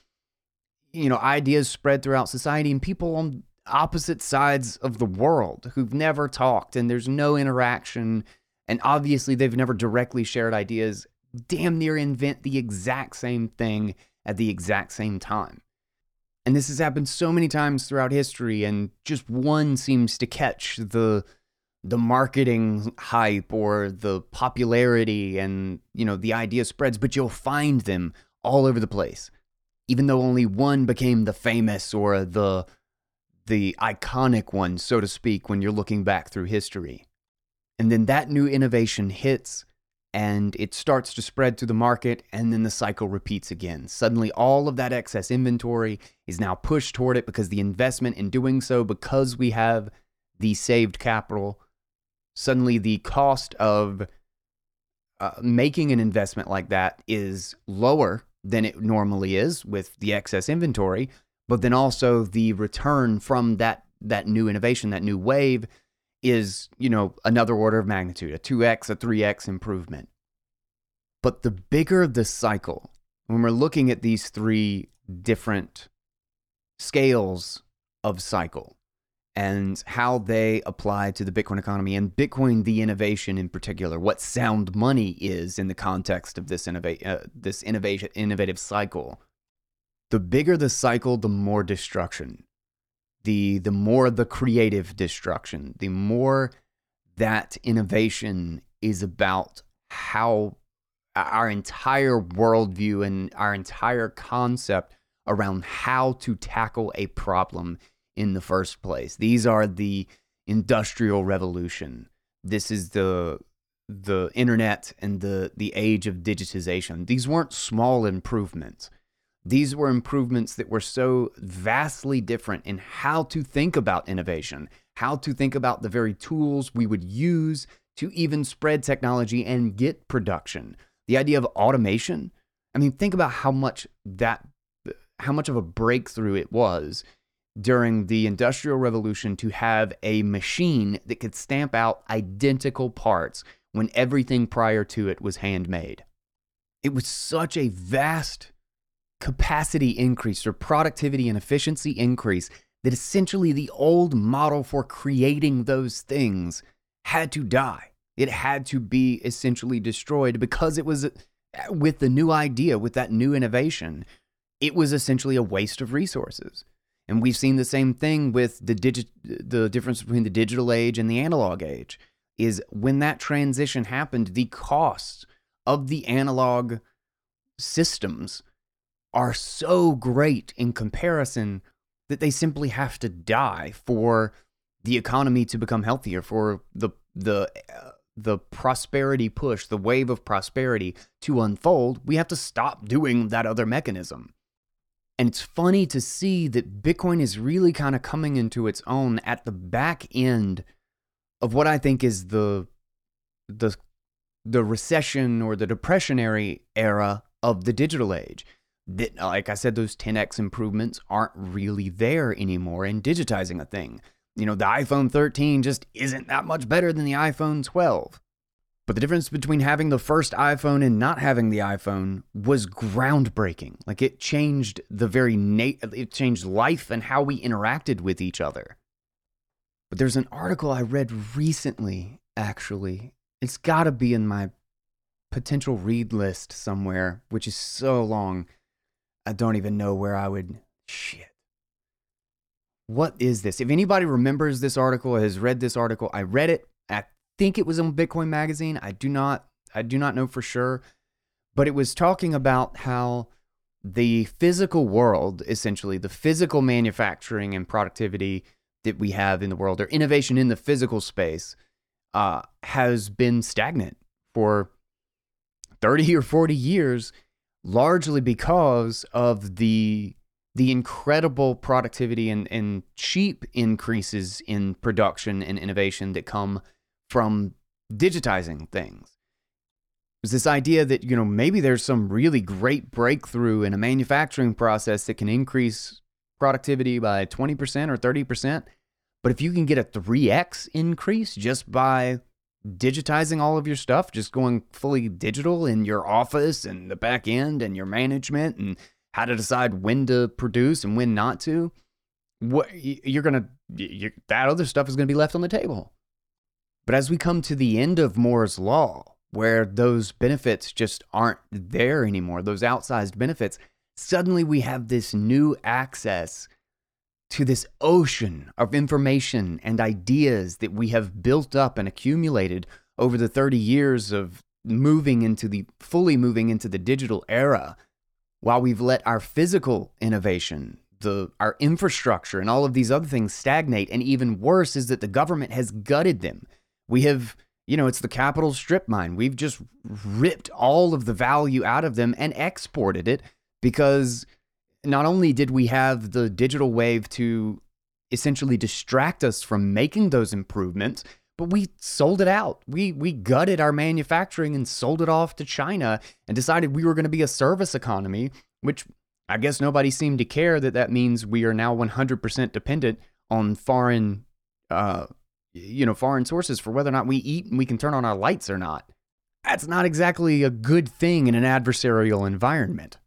you know, ideas spread throughout society and people on opposite sides of the world who've never talked and there's no interaction. And obviously they've never directly shared ideas, damn near invent the exact same thing at the exact same time. And this has happened so many times throughout history, and just one seems to catch the the marketing hype or the popularity and you know the idea spreads but you'll find them all over the place even though only one became the famous or the the iconic one so to speak when you're looking back through history and then that new innovation hits and it starts to spread through the market, and then the cycle repeats again. Suddenly, all of that excess inventory is now pushed toward it because the investment in doing so, because we have the saved capital, suddenly the cost of uh, making an investment like that is lower than it normally is with the excess inventory, but then also the return from that that new innovation, that new wave is, you know, another order of magnitude, a 2x, a 3x improvement. But the bigger the cycle, when we're looking at these three different scales of cycle and how they apply to the Bitcoin economy and Bitcoin, the innovation in particular, what sound money is in the context of this, innova- uh, this innovation, innovative cycle. The bigger the cycle, the more destruction the the more the creative destruction, the more that innovation is about how our entire worldview and our entire concept around how to tackle a problem in the first place. These are the industrial revolution. This is the the internet and the the age of digitization. These weren't small improvements. These were improvements that were so vastly different in how to think about innovation, how to think about the very tools we would use to even spread technology and get production. The idea of automation. I mean, think about how much that how much of a breakthrough it was during the industrial revolution to have a machine that could stamp out identical parts when everything prior to it was handmade. It was such a vast capacity increase or productivity and efficiency increase that essentially the old model for creating those things had to die. It had to be essentially destroyed because it was uh, with the new idea, with that new innovation, it was essentially a waste of resources. And we've seen the same thing with the digit the difference between the digital age and the analog age is when that transition happened, the costs of the analog systems are so great in comparison that they simply have to die for the economy to become healthier, for the the uh, the prosperity push, the wave of prosperity to unfold. We have to stop doing that other mechanism. And it's funny to see that Bitcoin is really kind of coming into its own at the back end of what I think is the the the recession or the depressionary era of the digital age that, like I said, those 10x improvements aren't really there anymore in digitizing a thing. You know, the iPhone 13 just isn't that much better than the iPhone 12. But the difference between having the first iPhone and not having the iPhone was groundbreaking. Like it changed the very na- it changed life and how we interacted with each other. But there's an article I read recently actually. It's got to be in my potential read list somewhere, which is so long. I don't even know where I would shit. What is this? If anybody remembers this article, has read this article, I read it. I think it was on Bitcoin Magazine. I do not I do not know for sure, but it was talking about how the physical world, essentially the physical manufacturing and productivity that we have in the world, or innovation in the physical space, uh, has been stagnant for 30 or 40 years, largely because of the the incredible productivity and, and cheap increases in production and innovation that come from digitizing things. There's this idea that, you know, maybe there's some really great breakthrough in a manufacturing process that can increase productivity by 20% or 30%. But if you can get a 3x increase just by digitizing all of your stuff, just going fully digital in your office and the back end and your management and how to decide when to produce and when not to, what you're gonna that other stuff is gonna be left on the table. But as we come to the end of Moore's Law, where those benefits just aren't there anymore, those outsized benefits, suddenly we have this new access to this ocean of information and ideas that we have built up and accumulated over the 30 years of moving into the fully moving into the digital era while we've let our physical innovation the our infrastructure and all of these other things stagnate and even worse is that the government has gutted them we have, you know, it's the capital strip mine. We've just ripped all of the value out of them and exported it because not only did we have the digital wave to essentially distract us from making those improvements, but we sold it out. We we gutted our manufacturing and sold it off to China and decided we were going to be a service economy, which I guess nobody seemed to care that that means we are now 100% dependent on foreign uh, you know, foreign sources for whether or not we eat and we can turn on our lights or not. That's not exactly a good thing in an adversarial environment.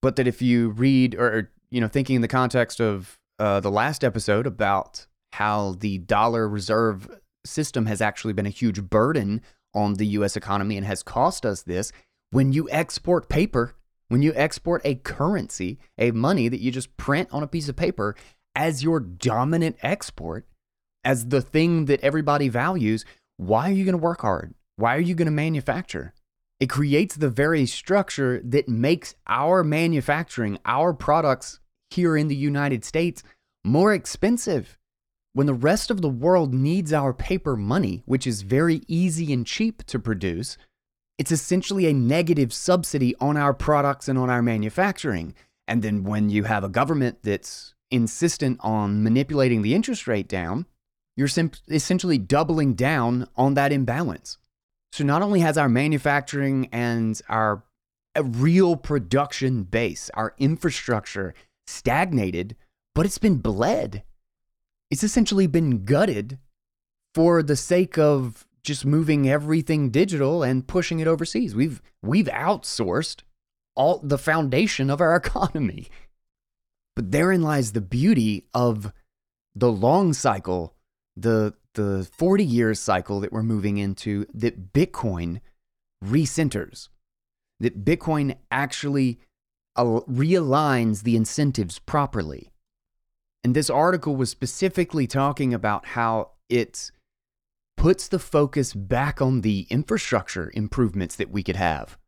But that if you read or, you know, thinking in the context of uh, the last episode about how the dollar reserve system has actually been a huge burden on the US economy and has cost us this, when you export paper, when you export a currency, a money that you just print on a piece of paper as your dominant export, as the thing that everybody values, why are you going to work hard? Why are you going to manufacture? It creates the very structure that makes our manufacturing, our products here in the United States, more expensive. When the rest of the world needs our paper money, which is very easy and cheap to produce, it's essentially a negative subsidy on our products and on our manufacturing. And then when you have a government that's insistent on manipulating the interest rate down, you're essentially doubling down on that imbalance. So not only has our manufacturing and our real production base, our infrastructure stagnated, but it's been bled. It's essentially been gutted for the sake of just moving everything digital and pushing it overseas. We've we've outsourced all the foundation of our economy. But therein lies the beauty of the long cycle the the 40 years cycle that we're moving into that Bitcoin recenters, that Bitcoin actually uh, realigns the incentives properly. And this article was specifically talking about how it puts the focus back on the infrastructure improvements that we could have.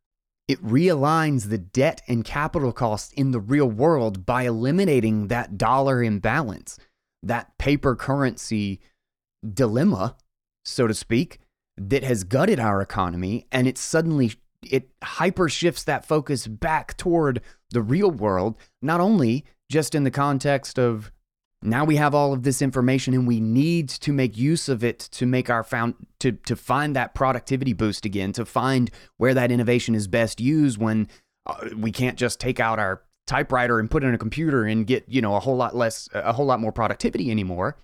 It realigns the debt and capital costs in the real world by eliminating that dollar imbalance, that paper currency dilemma, so to speak, that has gutted our economy and it suddenly it hyper shifts that focus back toward the real world, not only just in the context of now we have all of this information and we need to make use of it to make our found to to find that productivity boost again, to find where that innovation is best used when uh, we can't just take out our typewriter and put in a computer and get, you know, a whole lot less a whole lot more productivity anymore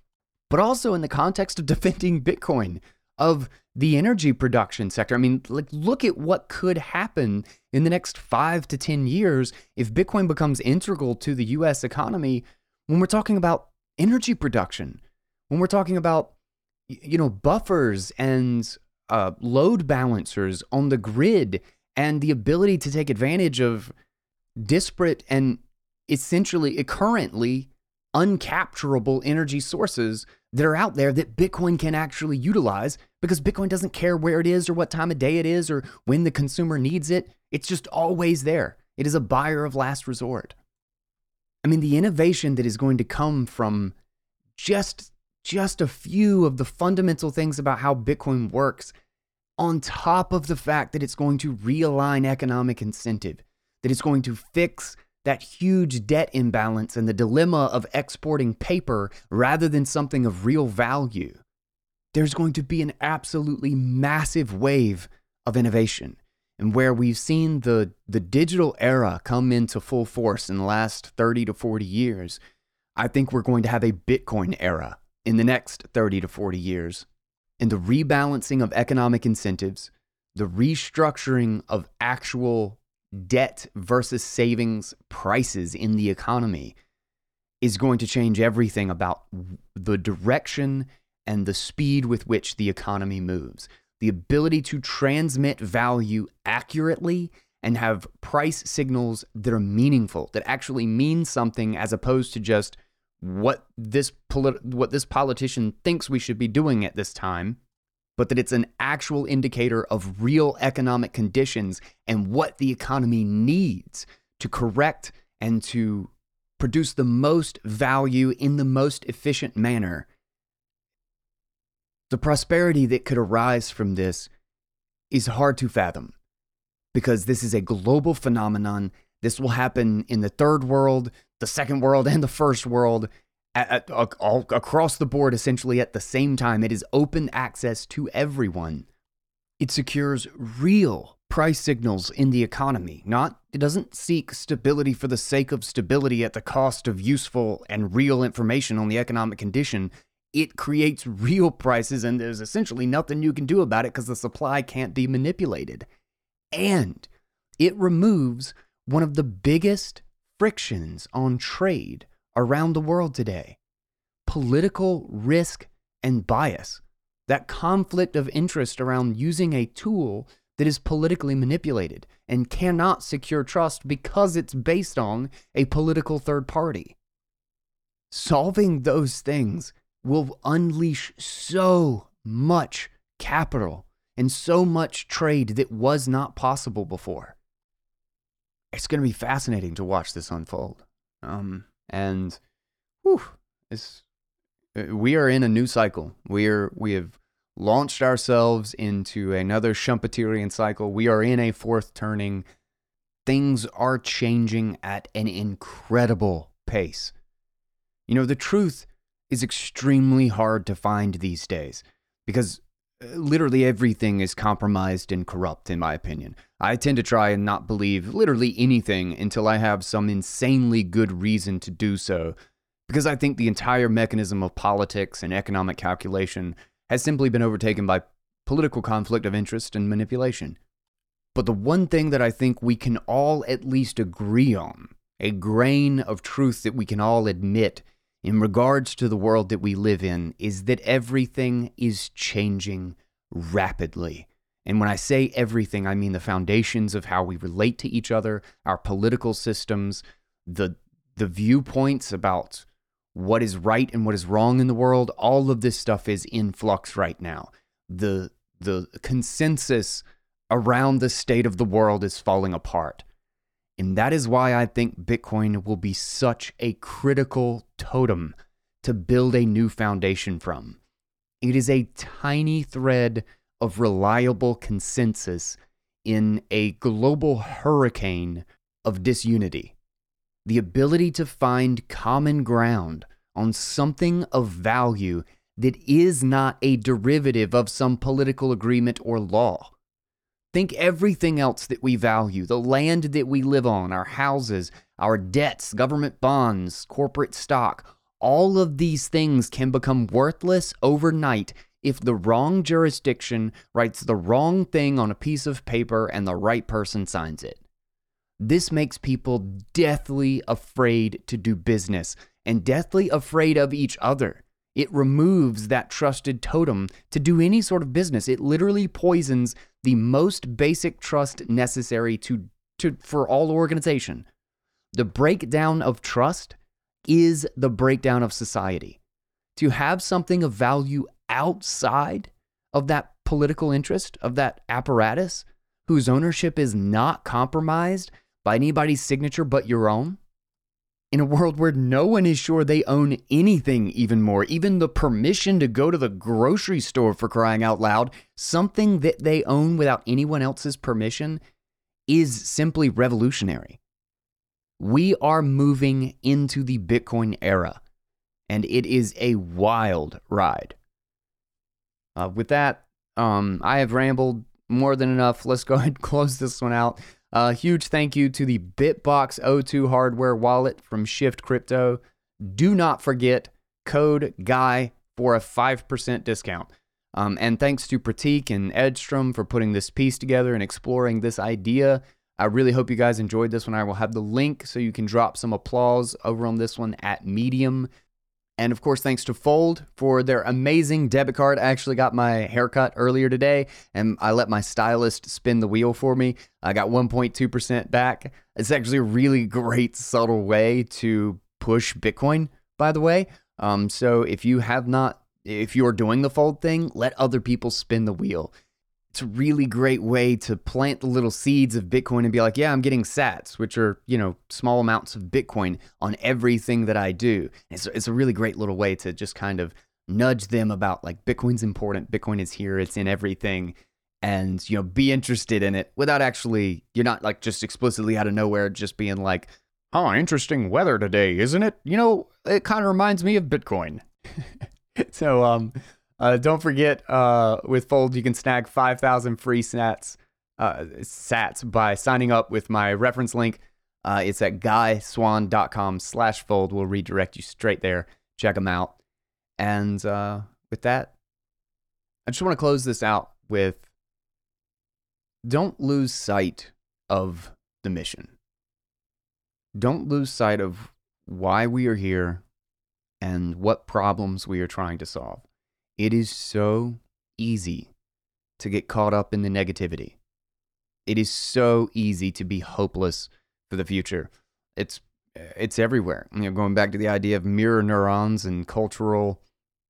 but also in the context of defending Bitcoin, of the energy production sector. I mean, like look at what could happen in the next 5 to 10 years if Bitcoin becomes integral to the US economy when we're talking about energy production. When we're talking about you know buffers and uh, load balancers on the grid and the ability to take advantage of disparate and essentially currently uncapturable energy sources that are out there that Bitcoin can actually utilize because Bitcoin doesn't care where it is or what time of day it is or when the consumer needs it. It's just always there. It is a buyer of last resort. I mean, the innovation that is going to come from just just a few of the fundamental things about how Bitcoin works on top of the fact that it's going to realign economic incentive, that it's going to fix that huge debt imbalance and the dilemma of exporting paper rather than something of real value, there's going to be an absolutely massive wave of innovation. And where we've seen the, the digital era come into full force in the last 30 to 40 years, I think we're going to have a Bitcoin era in the next 30 to 40 years. And the rebalancing of economic incentives, the restructuring of actual debt versus savings prices in the economy is going to change everything about the direction and the speed with which the economy moves. The ability to transmit value accurately and have price signals that are meaningful, that actually mean something as opposed to just what this polit- what this politician thinks we should be doing at this time but that it's an actual indicator of real economic conditions and what the economy needs to correct and to produce the most value in the most efficient manner. The prosperity that could arise from this is hard to fathom because this is a global phenomenon. This will happen in the third world, the second world, and the first world at, at, all across the board essentially at the same time. It is open access to everyone. It secures real price signals in the economy. Not it doesn't seek stability for the sake of stability at the cost of useful and real information on the economic condition. It creates real prices and there's essentially nothing you can do about it because the supply can't be manipulated. And it removes one of the biggest frictions on trade around the world today political risk and bias, that conflict of interest around using a tool that is politically manipulated and cannot secure trust because it's based on a political third party. Solving those things will unleash so much capital and so much trade that was not possible before. It's going to be fascinating to watch this unfold. Um, and whew, uh, we are in a new cycle. We are we have launched ourselves into another Schumpeterian cycle. We are in a fourth turning. Things are changing at an incredible pace. You know, the truth is extremely hard to find these days because literally everything is compromised and corrupt, in my opinion. I tend to try and not believe literally anything until I have some insanely good reason to do so, because I think the entire mechanism of politics and economic calculation has simply been overtaken by political conflict of interest and manipulation. But the one thing that I think we can all at least agree on, a grain of truth that we can all admit, in regards to the world that we live in is that everything is changing rapidly. And when I say everything, I mean the foundations of how we relate to each other, our political systems, the the viewpoints about what is right and what is wrong in the world, all of this stuff is in flux right now. The the consensus around the state of the world is falling apart. And that is why I think Bitcoin will be such a critical totem to build a new foundation from. It is a tiny thread of reliable consensus in a global hurricane of disunity. The ability to find common ground on something of value that is not a derivative of some political agreement or law. Think everything else that we value the land that we live on, our houses, our debts, government bonds, corporate stock all of these things can become worthless overnight if the wrong jurisdiction writes the wrong thing on a piece of paper and the right person signs it. This makes people deathly afraid to do business and deathly afraid of each other. It removes that trusted totem to do any sort of business. It literally poisons the most basic trust necessary to, to for all organization. The breakdown of trust is the breakdown of society. To have something of value outside of that political interest, of that apparatus, whose ownership is not compromised by anybody's signature but your own, in a world where no one is sure they own anything even more, even the permission to go to the grocery store for crying out loud, something that they own without anyone else's permission is simply revolutionary. We are moving into the Bitcoin era, and it is a wild ride. Uh, with that, um, I have rambled more than enough. Let's go ahead and close this one out. A huge thank you to the BitBox02 hardware wallet from Shift Crypto. Do not forget code GUY for a 5% discount. Um, and thanks to Prateek and Edstrom for putting this piece together and exploring this idea. I really hope you guys enjoyed this one. I will have the link so you can drop some applause over on this one at Medium. And of course, thanks to Fold for their amazing debit card. I actually got my haircut earlier today and I let my stylist spin the wheel for me. I got 1.2% back. It's actually a really great, subtle way to push Bitcoin, by the way. Um, so if you have not, if you're doing the Fold thing, let other people spin the wheel it's a really great way to plant the little seeds of Bitcoin and be like, yeah, I'm getting sats, which are, you know, small amounts of Bitcoin on everything that I do. It's, it's a really great little way to just kind of nudge them about like Bitcoin's important. Bitcoin is here. It's in everything. And, you know, be interested in it without actually, you're not like just explicitly out of nowhere just being like, oh, interesting weather today, isn't it? You know, it kind of reminds me of Bitcoin. so, um, uh, don't forget, uh, with Fold, you can snag 5,000 free sats, uh, sats by signing up with my reference link. Uh, it's at guyswann.com slash fold. We'll redirect you straight there. Check them out. And uh, with that, I just want to close this out with don't lose sight of the mission. Don't lose sight of why we are here and what problems we are trying to solve. It is so easy to get caught up in the negativity. It is so easy to be hopeless for the future. It's it's everywhere. You know, going back to the idea of mirror neurons and cultural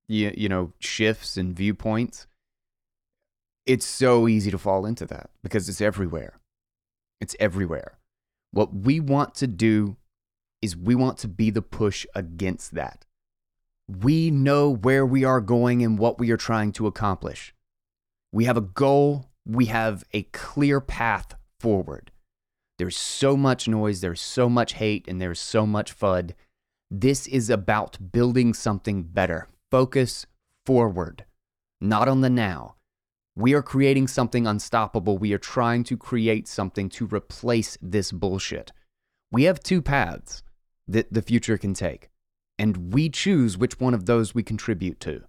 you, you know, shifts and viewpoints. It's so easy to fall into that because it's everywhere. It's everywhere. What we want to do is we want to be the push against that. We know where we are going and what we are trying to accomplish. We have a goal, we have a clear path forward. There's so much noise, there's so much hate, and there's so much FUD. This is about building something better. Focus forward, not on the now. We are creating something unstoppable. We are trying to create something to replace this bullshit. We have two paths that the future can take and we choose which one of those we contribute to.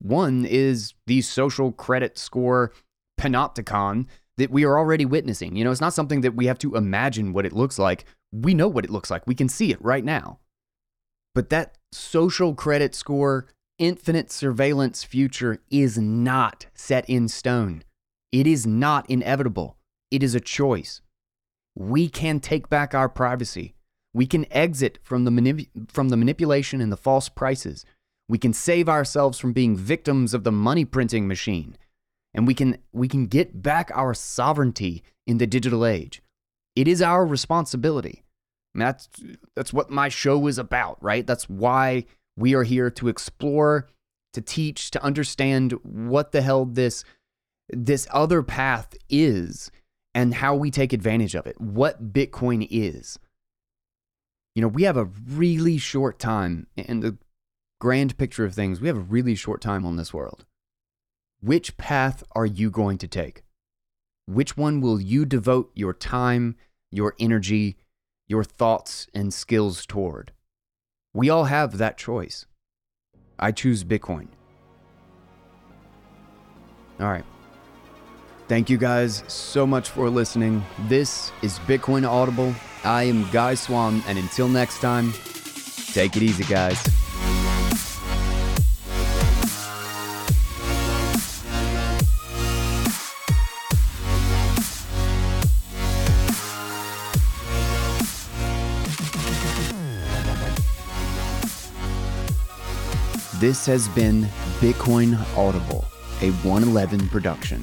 One is the social credit score panopticon that we are already witnessing. You know, it's not something that we have to imagine what it looks like. We know what it looks like. We can see it right now. But that social credit score, infinite surveillance future is not set in stone. It is not inevitable. It is a choice. We can take back our privacy. We can exit from the, manip- from the manipulation and the false prices. We can save ourselves from being victims of the money printing machine. And we can, we can get back our sovereignty in the digital age. It is our responsibility. Mean, that's, that's what my show is about, right? That's why we are here to explore, to teach, to understand what the hell this, this other path is and how we take advantage of it, what Bitcoin is you know, we have a really short time in the grand picture of things. We have a really short time on this world. Which path are you going to take? Which one will you devote your time, your energy, your thoughts, and skills toward? We all have that choice. I choose Bitcoin. All right. Thank you guys so much for listening. This is Bitcoin Audible. I am Guy Swann, and until next time, take it easy, guys. This has been Bitcoin Audible, a 111 production.